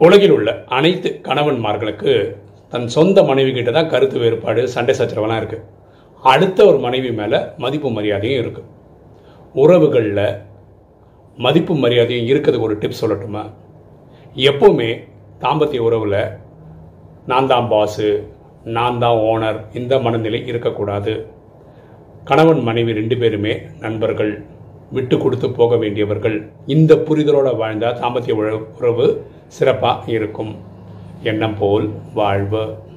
உலகில் உள்ள அனைத்து கணவன்மார்களுக்கு தன் சொந்த மனைவி கிட்ட தான் கருத்து வேறுபாடு சண்டை சச்சரவெல்லாம் இருக்குது அடுத்த ஒரு மனைவி மேலே மதிப்பு மரியாதையும் இருக்குது உறவுகளில் மதிப்பு மரியாதையும் இருக்கிறதுக்கு ஒரு டிப்ஸ் சொல்லட்டுமா? எப்போவுமே தாம்பத்திய உறவில் நான் தான் பாஸு நான் தான் ஓனர் இந்த மனநிலை இருக்கக்கூடாது. கணவன் மனைவி ரெண்டு பேருமே நண்பர்கள் விட்டு கொடுத்து போக வேண்டியவர்கள். இந்த புரிதலோடு வாழ்ந்தால் தாம்பத்திய உறவு சிறப்பாக இருக்கும். எண்ணம் போல் வாழ்வு.